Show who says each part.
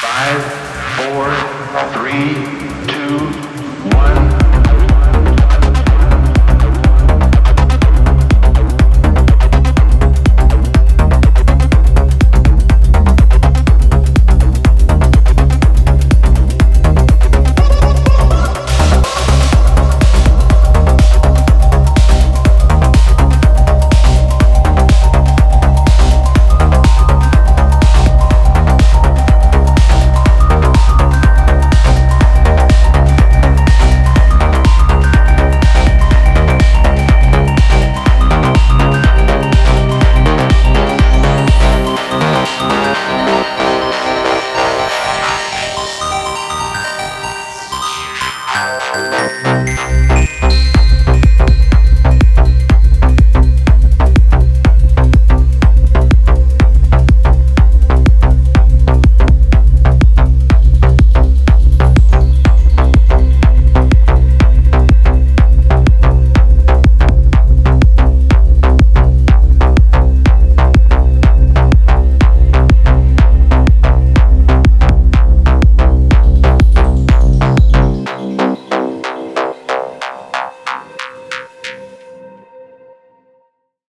Speaker 1: Five, four, three,